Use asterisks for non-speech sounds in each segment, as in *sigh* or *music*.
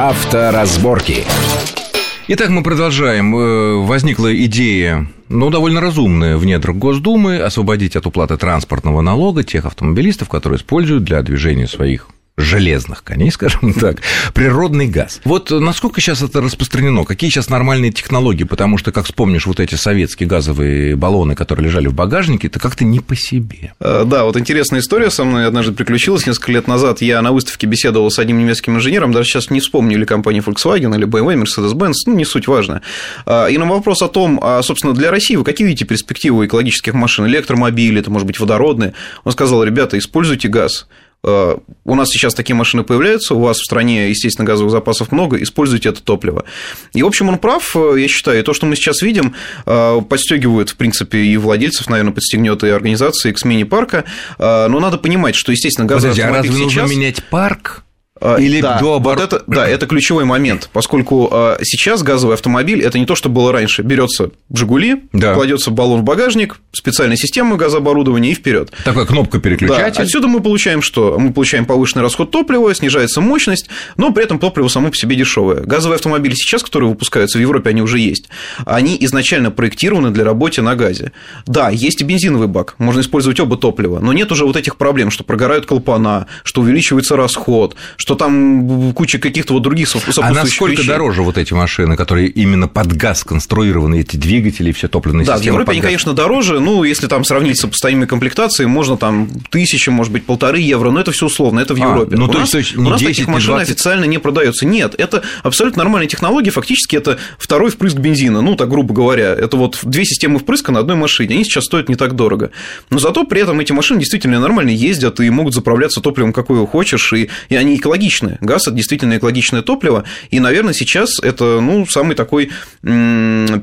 Авторазборки. Итак, мы продолжаем. Э, возникла идея ну, довольно разумная в недрах Госдумы освободить от уплаты транспортного налога тех автомобилистов, которые используют для движения своих железных коней, *laughs* скажем так, природный газ. Вот насколько сейчас это распространено? Какие сейчас нормальные технологии? Потому что, как вспомнишь, вот эти советские газовые баллоны, которые лежали в багажнике, это как-то не по себе. Э, да, вот интересная история со мной однажды приключилась несколько лет назад. Я на выставке беседовал с одним немецким инженером, даже сейчас не вспомню, или компания Volkswagen, или BMW, Mercedes-Benz, ну, не суть важно. А, и на вопрос о том, а, собственно, для России вы какие видите перспективы экологических машин, электромобили, это, может быть, водородные, он сказал, ребята, используйте газ. Э, у нас сейчас такие машины появляются, у вас в стране, естественно, газовых запасов много, используйте это топливо. И, в общем, он прав, э, я считаю, и то, что мы сейчас видим, э, подстегивает, в принципе, и владельцев, наверное, подстегнет и организации к смене парка, но надо понимать, что, естественно, газовый Подожди, автомобиль а разве сейчас... нужно менять парк? А, Или да, до обор... вот это, да, это ключевой момент, поскольку а, сейчас газовый автомобиль это не то, что было раньше. Берется Жигули, Да. кладется баллон в багажник, специальная система газооборудования и вперед. Такая кнопка переключатель. Да, отсюда мы получаем что? Мы получаем повышенный расход топлива, снижается мощность, но при этом топливо само по себе дешевое. Газовые автомобили сейчас, которые выпускаются в Европе, они уже есть. Они изначально проектированы для работы на газе. Да, есть и бензиновый бак, можно использовать оба топлива, но нет уже вот этих проблем, что прогорают клапана, что увеличивается расход, что там куча каких-то вот других А сопутствующих насколько вещей. дороже вот эти машины, которые именно под газ конструированы, эти двигатели и все топливные Да, в системы? Европе под они, газ? конечно, дороже. Ну, если там сравнить с сопоставимой комплектацией, можно там тысяча, может быть, полторы евро, но это все условно, это в А, Европе. ну, у то нас, есть, у нас 10, таких машин 20. официально не продается. Нет, это абсолютно нормальная технология, фактически это второй впрыск бензина, ну, так грубо говоря. Это вот две системы впрыска на одной машине, они сейчас стоят не так дорого. Но зато при этом эти машины действительно нормально ездят и могут заправляться топливом, какое хочешь, и, и они экологичные. Газ – это действительно экологичное топливо, и, наверное, сейчас это, ну, самый такой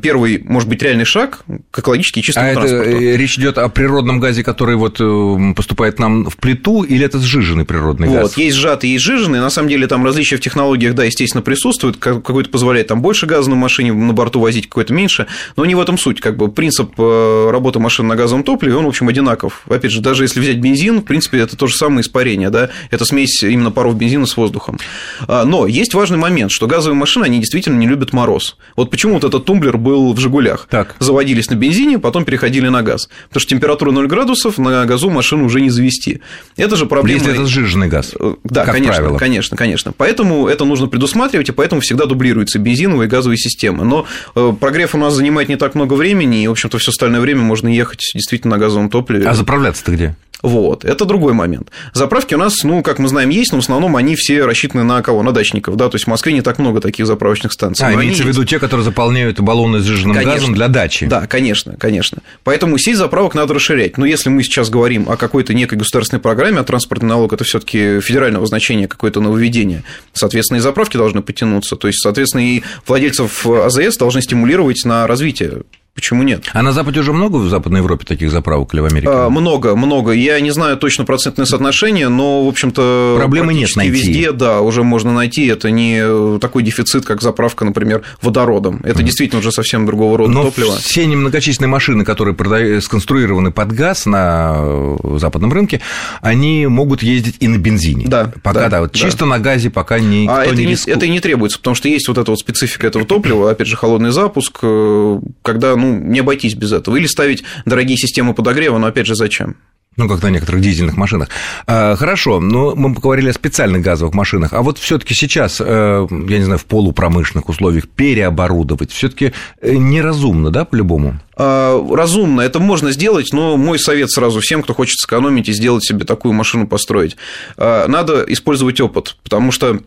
первый, может быть, реальный шаг к экологически чистому А это транспорту. э, речь идет о природном газе, который вот э, поступает нам в плиту, или это сжиженный природный Вот, газ? есть сжатый, есть жиженый. На самом деле там различия в технологиях, да, естественно, присутствуют. Как- Какой-то позволяет там больше газа на машине на борту возить, какой-то меньше. Но не в этом суть. Как бы принцип э, работы машин на газовом топливе, он, в общем, одинаков. Опять же, даже если взять бензин, в принципе, это то же самое испарение, да, это смесь именно паров бензина с воздухом. А, Но есть важный момент, что газовые машины, они действительно не любят мороз. Вот почему вот этот тумблер был в «Жигулях». Так. Заводились на бензине, потом переходили на газ. Потому что температура 0 градусов, на газу машину уже не завести. Это же проблема... Если это сжиженный газ, Э, Да, как конечно, правило. конечно, конечно. Поэтому это нужно предусматривать, и поэтому всегда дублируются бензиновые и газовые системы. Но э, прогрев у нас занимает не так много времени, и, в общем-то, все остальное время можно ехать действительно на газовом топливе. А заправляться-то где? Вот, это другой момент. Заправки у нас, ну, как мы знаем, есть, но в основном они все рассчитаны на кого? На дачников, да, то есть в Москве не так много таких заправочных станций. А, имеется в виду те, которые заполняют баллоны с сжиженным Конечно. газом для дачи. Да, конечно, конечно. Поэтому сеть заправок надо расширять. Но если мы сейчас говорим о какой-то некой государственной программе, а транспортный налог это все-таки федерального значения какое-то нововведение, соответственно, и заправки должны потянуться. То есть, соответственно, и владельцев АЗС должны стимулировать на развитие. Почему нет? А на Западе уже много в Западной Европе таких заправок или в Америке? А, Много, много. Я не знаю точно процентное соотношение, но, в общем-то, Проблемы нет найти. везде, да, уже можно найти. Это не такой дефицит, как заправка, например, водородом. Это действительно уже совсем другого рода Но топливо. все немногочисленные машины, которые сконструированы под газ на э, западном рынке, они могут ездить и на бензине. Да, Пока, да, да, вот да. чисто на газе пока никто А это, не не, рискует. это и не требуется, потому что есть вот эта вот специфика этого топлива, опять же, холодный запуск, э, когда ну, не обойтись без этого. Или ставить дорогие системы подогрева, но опять же, зачем? Ну, как на некоторых дизельных машинах. А, Хорошо, но мы поговорили о специальных газовых машинах. А вот все-таки сейчас, э, я не знаю, в полупромышленных условиях переоборудовать все-таки неразумно, да, по-любому? А, Разумно, это можно сделать, но мой совет сразу всем, кто хочет сэкономить и сделать себе такую машину построить. А, Надо использовать опыт, потому что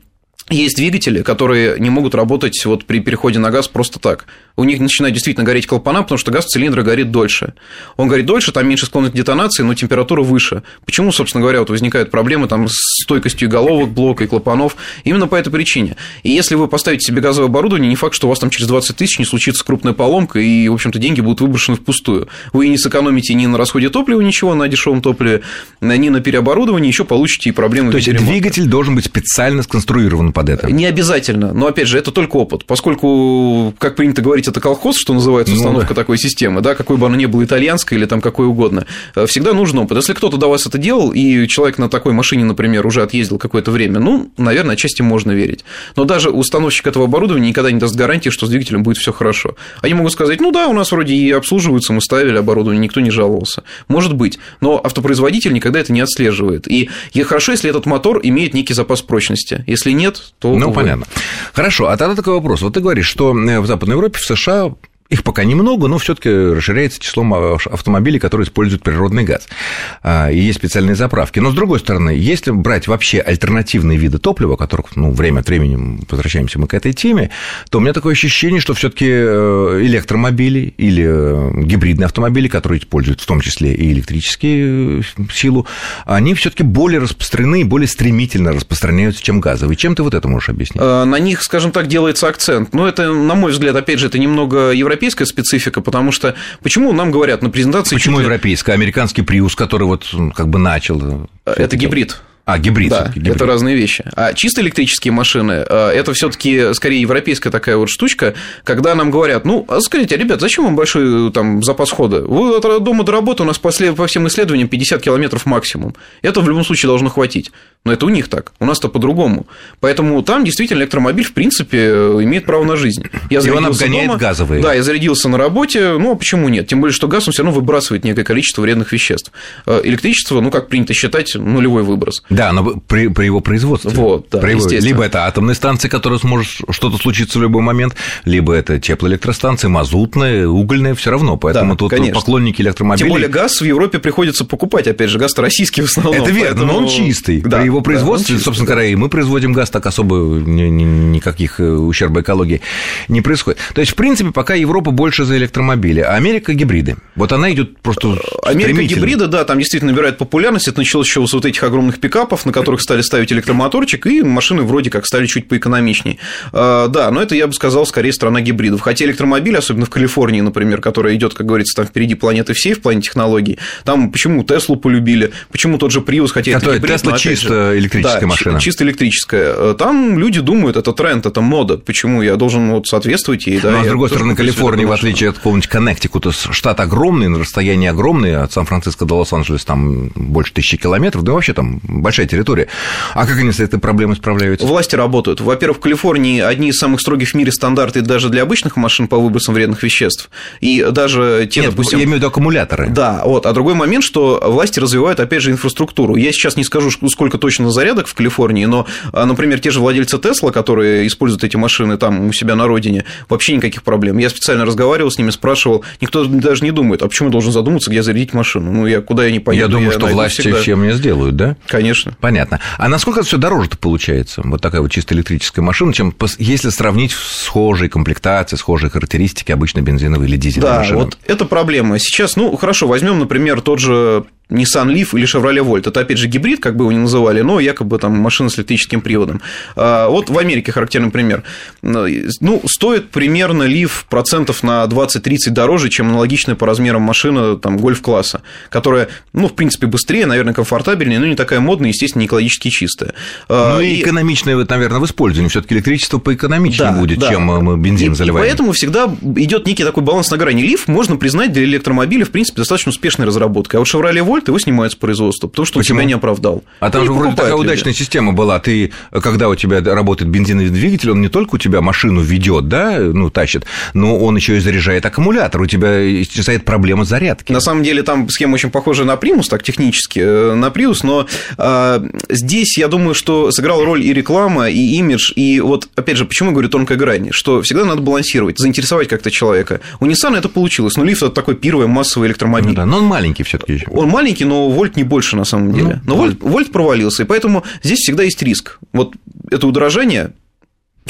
есть двигатели, которые не могут работать вот при переходе на газ просто так. У них начинает действительно гореть клапана, потому что газ цилиндра горит дольше. Он горит дольше, там меньше склонность к детонации, но температура выше. Почему, собственно говоря, вот возникают проблемы там, с стойкостью головок блока и клапанов? Именно по этой причине. И если вы поставите себе газовое оборудование, не факт, что у вас там через 20 тысяч не случится крупная поломка, и, в общем-то, деньги будут выброшены впустую. Вы не сэкономите ни на расходе топлива ничего, на дешевом топливе, ни на переоборудовании, еще получите и проблемы То есть двигатель должен быть специально сконструирован под это? Не обязательно, но, опять же, это только опыт, поскольку, как принято говорить, это колхоз, что называется, установка ну, да. такой системы, да, какой бы она ни была итальянской или там какой угодно, э, всегда нужен опыт. Если кто-то до вас это делал, и человек на такой машине, например, уже отъездил какое-то время, ну, наверное, отчасти можно верить. Но даже установщик этого оборудования никогда не даст гарантии, что с двигателем будет все хорошо. Они могут сказать, ну да, у нас вроде и обслуживаются, мы ставили оборудование, никто не жаловался. Может быть, но автопроизводитель никогда это не отслеживает. И хорошо, если этот мотор имеет некий запас прочности. Если нет, то... Ну, увы. понятно. Хорошо, а тогда такой вопрос. Вот ты говоришь, что э, в Западной Европе, в США их пока немного, но все-таки расширяется число автомобилей, которые используют природный газ. А, и есть специальные заправки. Но, с другой стороны, если брать вообще альтернативные виды топлива, которых, ну, время от времени возвращаемся мы к этой теме, то у меня такое ощущение, что все-таки э, электромобили или э, гибридные автомобили, которые используют в том числе и электрические э, силу, они все-таки более распространены и более стремительно распространяются, чем газовые. Чем ты вот это можешь объяснить? На них, скажем так, делается акцент. Но это, на мой взгляд, опять же, это немного европейский европейская специфика, потому что почему нам говорят на презентации... Почему европейская? Американский Приус, который вот как бы начал... Это гибрид. А, гибрид. Да, гибрид. это разные вещи. А чисто электрические машины э, это все-таки скорее европейская такая вот штучка, когда нам говорят, ну, а скажите, ребят, зачем вам большой там запас хода? Вы от дома до работы у нас по всем исследованиям 50 километров максимум. Это в любом случае должно хватить. Но это у них так, у нас-то по-другому. Поэтому там действительно электромобиль, в принципе, имеет право на жизнь. Я И он обгоняет дома, газовые. Да, я зарядился на работе, ну, а почему нет? Тем более, что газ, он все равно выбрасывает некое количество вредных веществ. Э, электричество, ну, как принято считать, нулевой выброс. Да, но при, при его производстве. Вот, да, при его, либо это атомные станции, которые сможет что-то случиться в любой момент, либо это теплоэлектростанции, мазутные, угольные, все равно. Поэтому да, тут конечно. поклонники электромобилей. Тем более газ в Европе приходится покупать, опять же, газ российский в основном. Это верно, поэтому... но он чистый. Да, при его производстве, да, собственно говоря, и мы производим газ, так особо никаких э, ущерба экологии не происходит. То есть, в принципе, пока Европа больше за электромобили, а Америка гибриды. Вот она идет просто Америка гибриды, да, там действительно набирает популярность. Это началось еще с вот этих огромных пикапов, на которых стали ставить электромоторчик, и машины вроде как стали чуть поэкономичнее. А, да, но это, я бы сказал, скорее страна гибридов. Хотя электромобили, особенно в Калифорнии, например, которая идет, как говорится, там впереди планеты всей в плане технологий, там почему Теслу полюбили, почему тот же Prius, хотя это гибрид, Тесла чисто же, электрическая да, машина. чисто электрическая. Там люди думают, это тренд, это мода, почему я должен вот соответствовать ей. Да, но, с другой стороны, Калифорния, в отличие от какого-нибудь Коннектикута, штат огромный, на расстоянии огромное, от Сан-Франциско до Лос-Анджелеса там больше тысячи километров, да вообще там большая территория. А как они с этой проблемой справляются? Власти работают. Во-первых, в Калифорнии одни из самых строгих в мире стандарты даже для обычных машин по выбросам вредных веществ. И даже те, Нет, допустим... я имею в виду аккумуляторы. Да, вот. А другой момент, что власти развивают, опять же, инфраструктуру. Я сейчас не скажу, сколько точно зарядок в Калифорнии, но, а, например, те же владельцы Тесла, которые используют эти машины там у себя на родине, вообще никаких проблем. Я специально разговаривал с ними, спрашивал, никто даже не думает, а почему должен задуматься, где зарядить машину? Ну, я куда я не поеду? Я думаю, я что власти всегда. чем мне сделают, да? Конечно. Понятно. А насколько это все дороже-то получается? Вот такая вот чисто электрическая машина, чем если сравнить схожие комплектации, схожие характеристики обычно бензиновой или дизельной да, машины? вот это проблема. Сейчас, ну, хорошо, возьмем, например, тот же Nissan Leaf или Chevrolet Volt. Это, опять же, гибрид, как бы его ни называли, но якобы там машина с электрическим приводом. А, вот в Америке характерный пример. Ну, стоит примерно Leaf процентов на 20-30 дороже, чем аналогичная по размерам машина там, гольф-класса, которая, ну, в принципе, быстрее, наверное, комфортабельнее, но не такая модная, естественно, не экологически чистая. А, ну, и экономичная, наверное, в использовании. все таки электричество поэкономичнее да, будет, да. чем мы бензин и, заливаем. И поэтому всегда идет некий такой баланс на грани. Leaf можно признать для электромобиля, в принципе, достаточно успешной разработкой. А вот Chevrolet Volt вольт, его снимают с производства, потому что Почему? он тебя не оправдал. А там же вроде такая люди. удачная система была. Ты, когда у тебя работает бензиновый двигатель, он не только у тебя машину ведет, да, ну, тащит, но он еще и заряжает аккумулятор. У тебя стоит проблема зарядки. На самом деле там схема очень похожа на Примус, так технически, э, на Prius, но а, здесь, я думаю, что сыграл роль и реклама, и имидж, и вот, опять же, почему я говорю тонкая грань, что всегда надо балансировать, заинтересовать как-то человека. У Nissan это получилось, но Leaf это такой первый массовый электромобиль. Ну, да, но он маленький все таки Он маленький, но вольт не больше на самом деле. Ну, Но вольт, вольт провалился, и поэтому здесь всегда есть риск. Вот это удорожание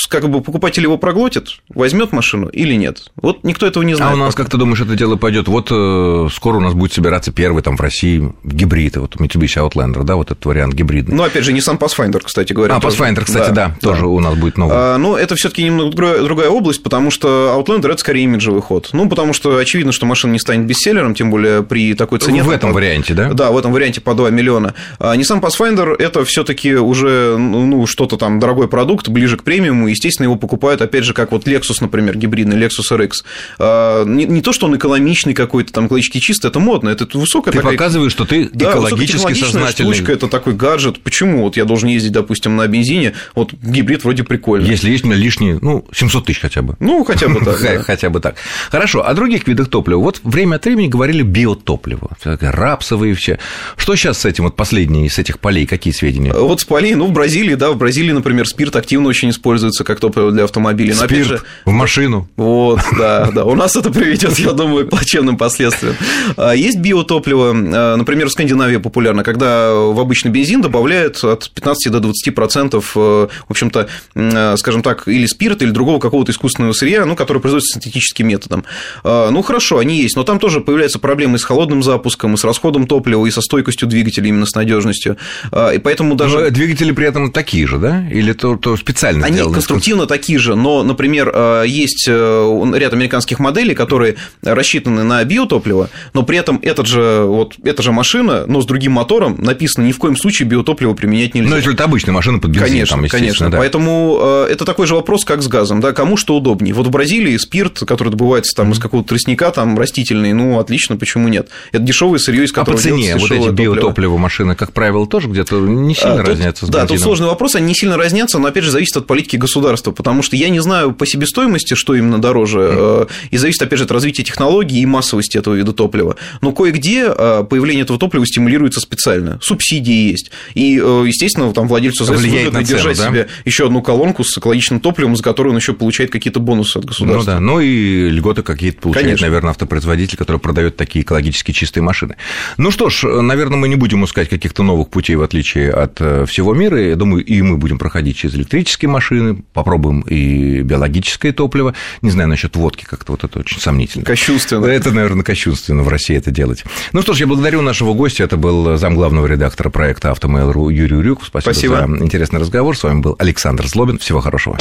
как бы покупатель его проглотит, возьмет машину или нет. Вот никто этого не знает. А у нас, пока. как ты думаешь, это дело пойдет? Вот э, скоро у нас будет собираться первый там в России гибрид, вот Mitsubishi Outlander, да, вот этот вариант гибридный. Ну, опять же, Nissan Pathfinder, кстати говоря. А, Pathfinder, кстати, да, да, да. тоже у нас будет новый. А, ну, это все таки немного другая область, потому что Outlander – это скорее имиджевый ход. Ну, потому что очевидно, что машина не станет бестселлером, тем более при такой цене. В этом варианте, да? Да, в этом варианте по 2 миллиона. А Nissan Pathfinder – это все таки уже ну, что-то там дорогой продукт, ближе к премиуму, естественно, его покупают, опять же, как вот Lexus, например, гибридный Lexus RX. А, не, не то, что он экономичный какой-то, там, экологически чистый, это модно, это высокая Ты такая... показываешь, что ты да, экологически сознательный. штучка, это такой гаджет. Почему? Вот я должен ездить, допустим, на бензине, вот гибрид вроде прикольный. Если есть у меня лишние, ну, 700 тысяч хотя бы. Ну, хотя бы так. *laughs* Хотя бы так. Хорошо, о других видах топлива. Вот время от времени говорили биотопливо, рапсовые все. Что сейчас с этим, вот последние из этих полей, какие сведения? Вот с полей, ну, в Бразилии, да, в Бразилии, например, спирт активно очень используется как топливо для автомобилей. Но, спирт же, в машину. Вот, да, да. У нас это приведет, я думаю, к плачевным последствиям. А, есть биотопливо, а, например, в Скандинавии популярно, когда в обычный бензин добавляют от 15 до 20 процентов, э, в общем-то, э, скажем так, или спирта, или другого какого-то искусственного сырья, ну, который производится синтетическим методом. А, ну, хорошо, они есть, но там тоже появляются проблемы с холодным запуском, и с расходом топлива, и со стойкостью двигателя, именно с надежностью. И поэтому даже... Но двигатели при этом такие же, да? Или то, то специально Они конструктивно такие же, но, например, э, есть ряд американских моделей, которые рассчитаны на биотопливо, но при этом этот же, вот, эта же машина, но с другим мотором, написано ни в коем случае биотопливо применять нельзя. Ну, если это обычная машина под бензин, конечно, там, конечно. Да. Поэтому э, это такой же вопрос, как с газом, да, кому что удобнее. Вот в Бразилии спирт, который добывается там из какого-то тростника, там растительный, ну, отлично, почему нет? Это дешевое сырье, из которого а по цене вот эти биотопливо машины, как правило, тоже где-то не сильно а, разнятся с Да, тут сложный вопрос, они не сильно разнятся, но опять же зависит от политики государства, потому что я не знаю по себестоимости, что именно дороже, mm. и зависит, опять же, от развития технологий и массовости этого вида топлива. Но кое-где э, появление этого топлива стимулируется специально, субсидии есть, и, э, естественно, там владельцу ЗС выгодно держать да? себе еще одну колонку с экологичным топливом, за которую он еще получает какие-то бонусы от государства. Ну да, ну и льготы какие-то получает, Конечно. наверное, автопроизводитель, который продает такие экологически чистые машины. Ну что ж, наверное, мы не будем искать каких-то новых путей, в отличие от всего мира. Я думаю, и мы будем проходить через электрические машины, попробуем и биологическое топливо. Не знаю насчет водки, как-то вот это очень сомнительно. Кощунственно. Это, наверное, кощунственно в России это делать. Ну что ж, я благодарю нашего гостя. Это был зам главного редактора проекта «Автомейл.ру» Юрий Урюк. Спасибо, Спасибо за интересный разговор. С вами был Александр Злобин. Всего хорошего.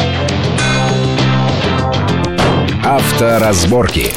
Авторазборки.